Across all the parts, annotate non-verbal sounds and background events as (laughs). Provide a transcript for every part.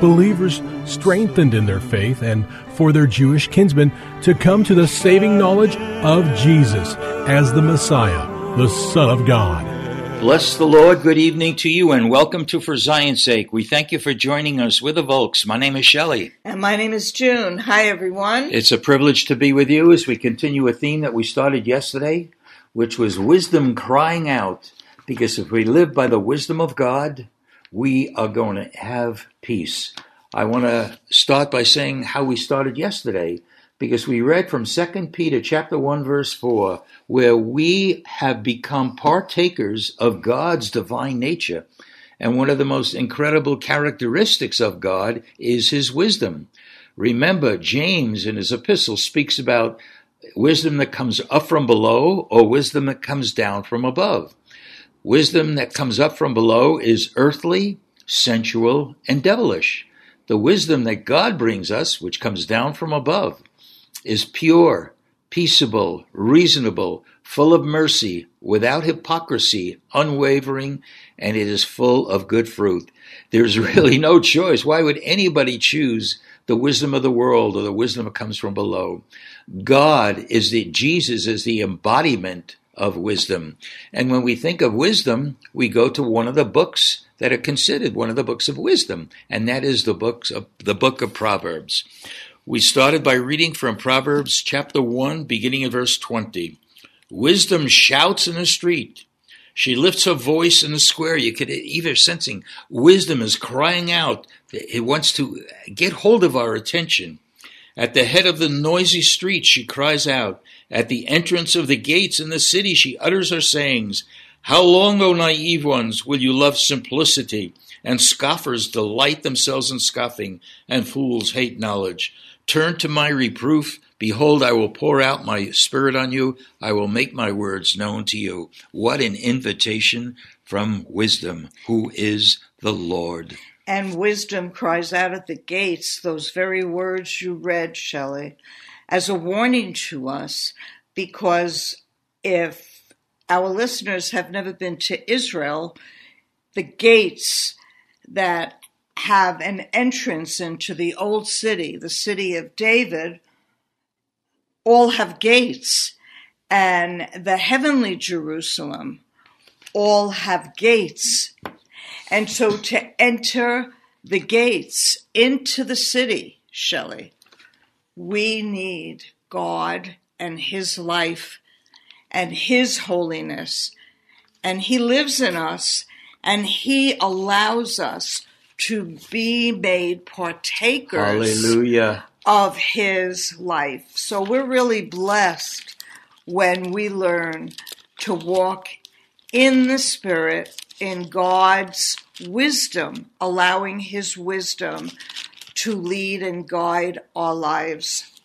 Believers strengthened in their faith and for their Jewish kinsmen to come to the saving knowledge of Jesus as the Messiah, the Son of God. Bless the Lord. Good evening to you and welcome to For Zion's Sake. We thank you for joining us with the Volks. My name is Shelley. And my name is June. Hi, everyone. It's a privilege to be with you as we continue a theme that we started yesterday, which was wisdom crying out. Because if we live by the wisdom of God, we are going to have peace. I want to start by saying how we started yesterday because we read from 2 Peter chapter 1 verse 4 where we have become partakers of God's divine nature. And one of the most incredible characteristics of God is his wisdom. Remember, James in his epistle speaks about wisdom that comes up from below or wisdom that comes down from above. Wisdom that comes up from below is earthly, sensual, and devilish. The wisdom that God brings us, which comes down from above, is pure, peaceable, reasonable, full of mercy, without hypocrisy, unwavering, and it is full of good fruit. There's (laughs) really no choice. Why would anybody choose the wisdom of the world or the wisdom that comes from below? God is the, Jesus is the embodiment of wisdom. And when we think of wisdom, we go to one of the books that are considered one of the books of wisdom, and that is the books of the book of Proverbs. We started by reading from Proverbs chapter 1, beginning in verse 20. Wisdom shouts in the street. She lifts her voice in the square. You could even sensing wisdom is crying out. It wants to get hold of our attention. At the head of the noisy street, she cries out. At the entrance of the gates in the city, she utters her sayings. How long, O naive ones, will you love simplicity? And scoffers delight themselves in scoffing, and fools hate knowledge. Turn to my reproof. Behold, I will pour out my spirit on you. I will make my words known to you. What an invitation from wisdom, who is the Lord. And wisdom cries out at the gates those very words you read, Shelley, as a warning to us, because if our listeners have never been to Israel, the gates that have an entrance into the old city, the city of David, all have gates. And the heavenly Jerusalem all have gates. And so to enter the gates into the city, Shelley, we need God and His life and His holiness. And He lives in us and He allows us to be made partakers Hallelujah. of His life. So we're really blessed when we learn to walk in the Spirit, in God's wisdom, allowing His wisdom to lead and guide our lives.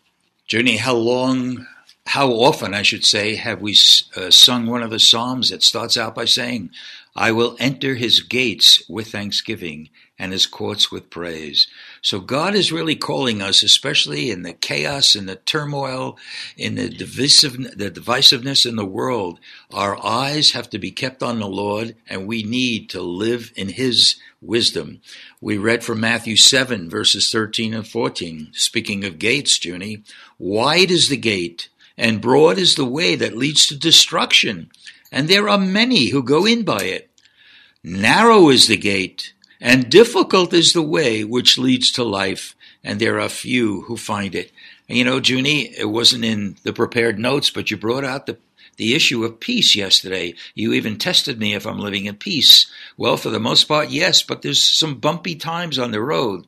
Junie, how long, how often, I should say, have we uh, sung one of the Psalms that starts out by saying, I will enter his gates with thanksgiving and his courts with praise. So God is really calling us, especially in the chaos and the turmoil, in the, divisive, the divisiveness in the world. Our eyes have to be kept on the Lord, and we need to live in his wisdom. We read from Matthew 7, verses 13 and 14. Speaking of gates, Junie, wide is the gate, and broad is the way that leads to destruction, and there are many who go in by it. Narrow is the gate, and difficult is the way which leads to life, and there are few who find it. And you know, Junie, it wasn't in the prepared notes, but you brought out the the issue of peace yesterday. You even tested me if I'm living in peace. Well, for the most part, yes, but there's some bumpy times on the road.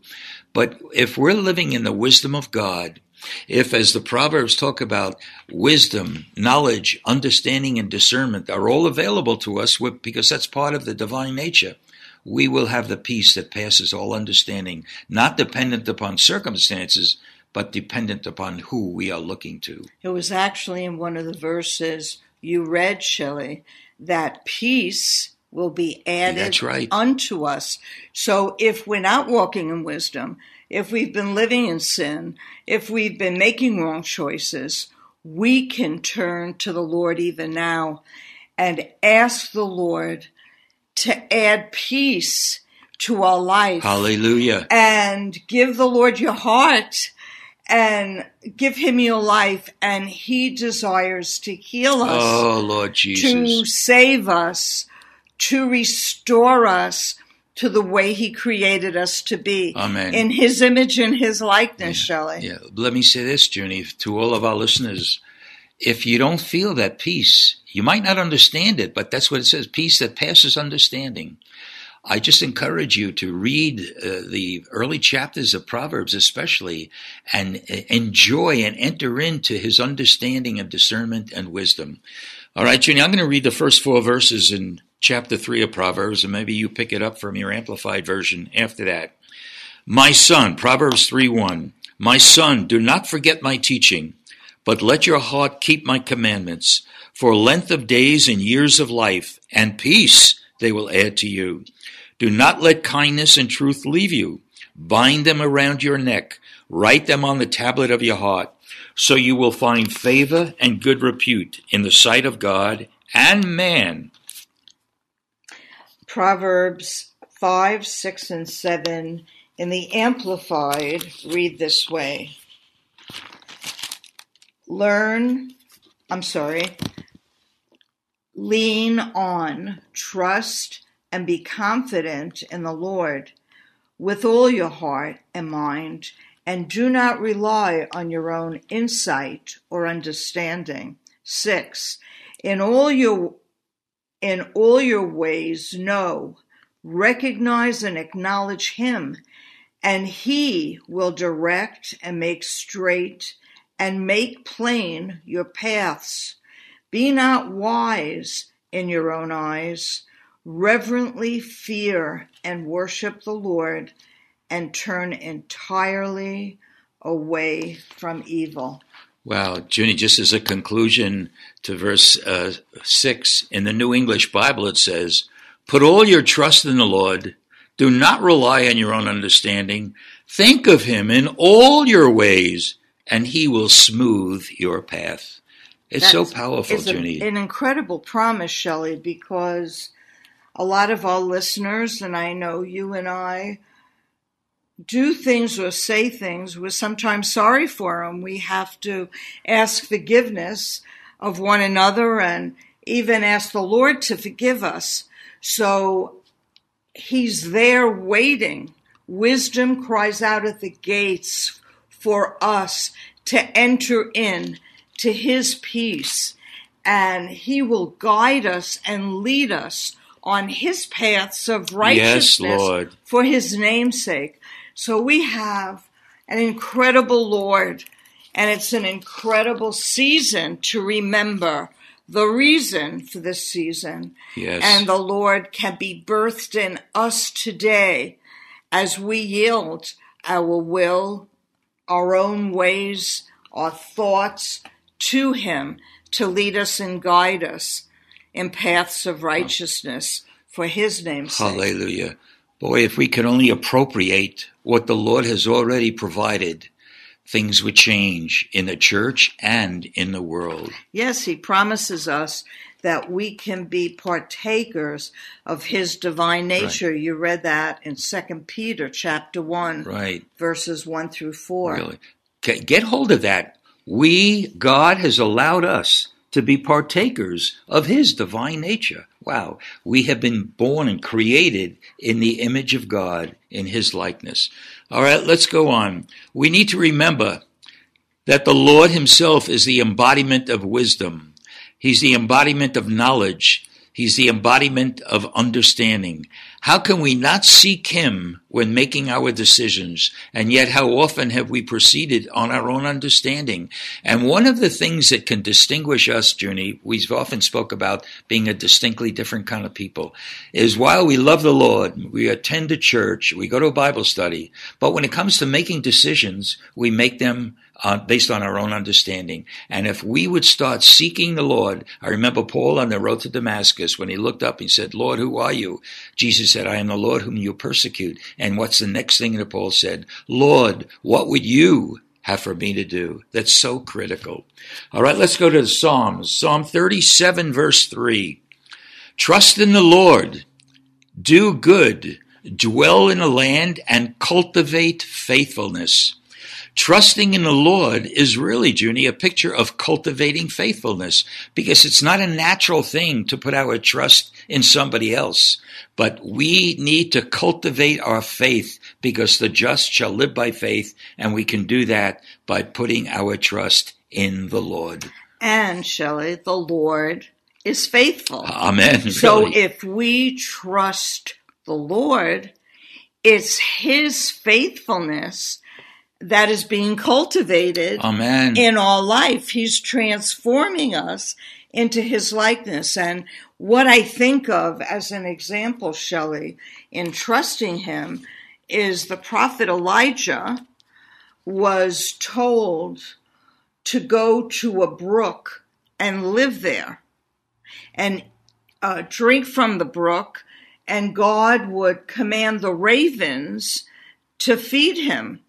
But if we're living in the wisdom of God, if, as the Proverbs talk about, wisdom, knowledge, understanding, and discernment are all available to us because that's part of the divine nature, we will have the peace that passes all understanding, not dependent upon circumstances, but dependent upon who we are looking to. It was actually in one of the verses you read, Shelley, that peace will be added right. unto us. So if we're not walking in wisdom, if we've been living in sin, if we've been making wrong choices, we can turn to the Lord even now and ask the Lord to add peace to our life Hallelujah. and give the Lord your heart and give him your life and he desires to heal us Oh, Lord to save us to restore us to the way he created us to be Amen. in his image and his likeness shelley Yeah, let me say this, Junie, to all of our listeners. If you don't feel that peace, you might not understand it, but that's what it says peace that passes understanding. I just encourage you to read uh, the early chapters of Proverbs, especially, and uh, enjoy and enter into his understanding and discernment and wisdom. All right, Junie, I'm going to read the first four verses in chapter three of Proverbs, and maybe you pick it up from your amplified version after that. My son, Proverbs 3 1. My son, do not forget my teaching, but let your heart keep my commandments. For length of days and years of life and peace they will add to you. Do not let kindness and truth leave you. Bind them around your neck. Write them on the tablet of your heart. So you will find favor and good repute in the sight of God and man. Proverbs 5 6 and 7 in the amplified read this way. Learn i'm sorry lean on trust and be confident in the lord with all your heart and mind and do not rely on your own insight or understanding. 6 in all your in all your ways know recognize and acknowledge him and he will direct and make straight and make plain your paths. Be not wise in your own eyes. Reverently fear and worship the lord and turn entirely away from evil Wow, Junie, just as a conclusion to verse uh, 6, in the New English Bible it says, Put all your trust in the Lord. Do not rely on your own understanding. Think of him in all your ways, and he will smooth your path. It's so powerful, It's a- Junie. an incredible promise, Shelley, because a lot of our listeners, and I know you and I, do things or say things we're sometimes sorry for them. We have to ask forgiveness of one another and even ask the Lord to forgive us. So He's there waiting. Wisdom cries out at the gates for us to enter in to his peace and he will guide us and lead us on his paths of righteousness Lord. for his name's sake. So we have an incredible Lord and it's an incredible season to remember the reason for this season. Yes. And the Lord can be birthed in us today as we yield our will, our own ways, our thoughts to Him to lead us and guide us in paths of righteousness for His name's sake. Hallelujah. Boy, if we could only appropriate what the Lord has already provided, things would change in the church and in the world. Yes, He promises us that we can be partakers of His divine nature. You read that in Second Peter chapter one, Right. verses one through four. Really. Get hold of that. We, God has allowed us to be partakers of His divine nature. Wow. We have been born and created in the image of God in His likeness. All right, let's go on. We need to remember that the Lord himself is the embodiment of wisdom. He's the embodiment of knowledge. He's the embodiment of understanding. How can we not seek Him when making our decisions? And yet, how often have we proceeded on our own understanding? And one of the things that can distinguish us, Junie, we've often spoke about being a distinctly different kind of people, is while we love the Lord, we attend a church, we go to a Bible study, but when it comes to making decisions, we make them uh, based on our own understanding. And if we would start seeking the Lord, I remember Paul on the road to Damascus when he looked up, he said, Lord, who are you? Jesus said, I am the Lord whom you persecute. And what's the next thing that Paul said? Lord, what would you have for me to do? That's so critical. All right, let's go to the Psalms. Psalm 37, verse 3. Trust in the Lord, do good, dwell in a land, and cultivate faithfulness. Trusting in the Lord is really, Junie, a picture of cultivating faithfulness because it's not a natural thing to put our trust in somebody else. But we need to cultivate our faith because the just shall live by faith, and we can do that by putting our trust in the Lord. And, Shelley, the Lord is faithful. Amen. So really. if we trust the Lord, it's His faithfulness that is being cultivated Amen. in all life. He's transforming us into his likeness. And what I think of as an example, Shelley, in trusting him is the prophet Elijah was told to go to a brook and live there and uh, drink from the brook, and God would command the ravens to feed him.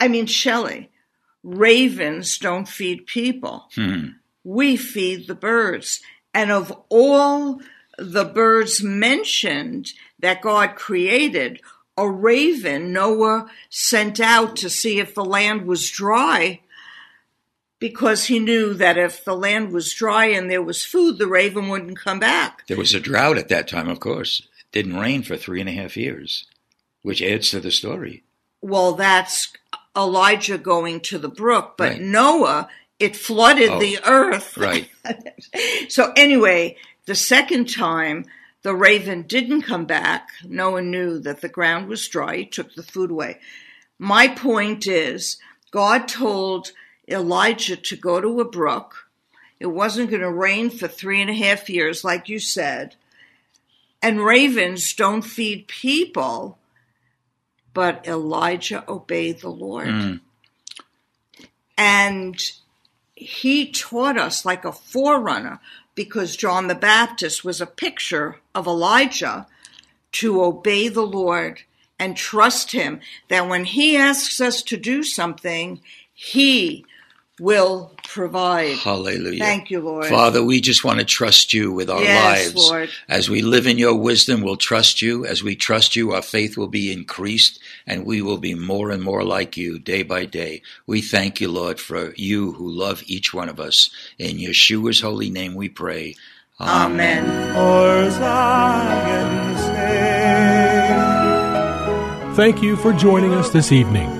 I mean, Shelley, ravens don't feed people. Hmm. We feed the birds. And of all the birds mentioned that God created, a raven Noah sent out to see if the land was dry because he knew that if the land was dry and there was food, the raven wouldn't come back. There was a drought at that time, of course. It didn't rain for three and a half years, which adds to the story. Well, that's Elijah going to the brook, but Right. Noah, it flooded Oh, the earth. Right. (laughs) So anyway, the second time the raven didn't come back, Noah knew that the ground was dry. He took the food away. My point is, God told Elijah to go to a brook. It wasn't going to rain for three and a half years, like you said. And ravens don't feed people, but Elijah obeyed the Lord. Mm. And he taught us like a forerunner because John the Baptist was a picture of Elijah to obey the Lord and trust him that when he asks us to do something, he will provide. Hallelujah. Thank you, Lord. Father, we just want to trust you with our Yes, lives. Lord. As we live in your wisdom, we'll trust you. As we trust you, our faith will be increased and we will be more and more like you day by day. We thank you, Lord, for you who love each one of us. In Yeshua's holy name we pray. Amen. For Zion's sake. Thank you for joining us this evening.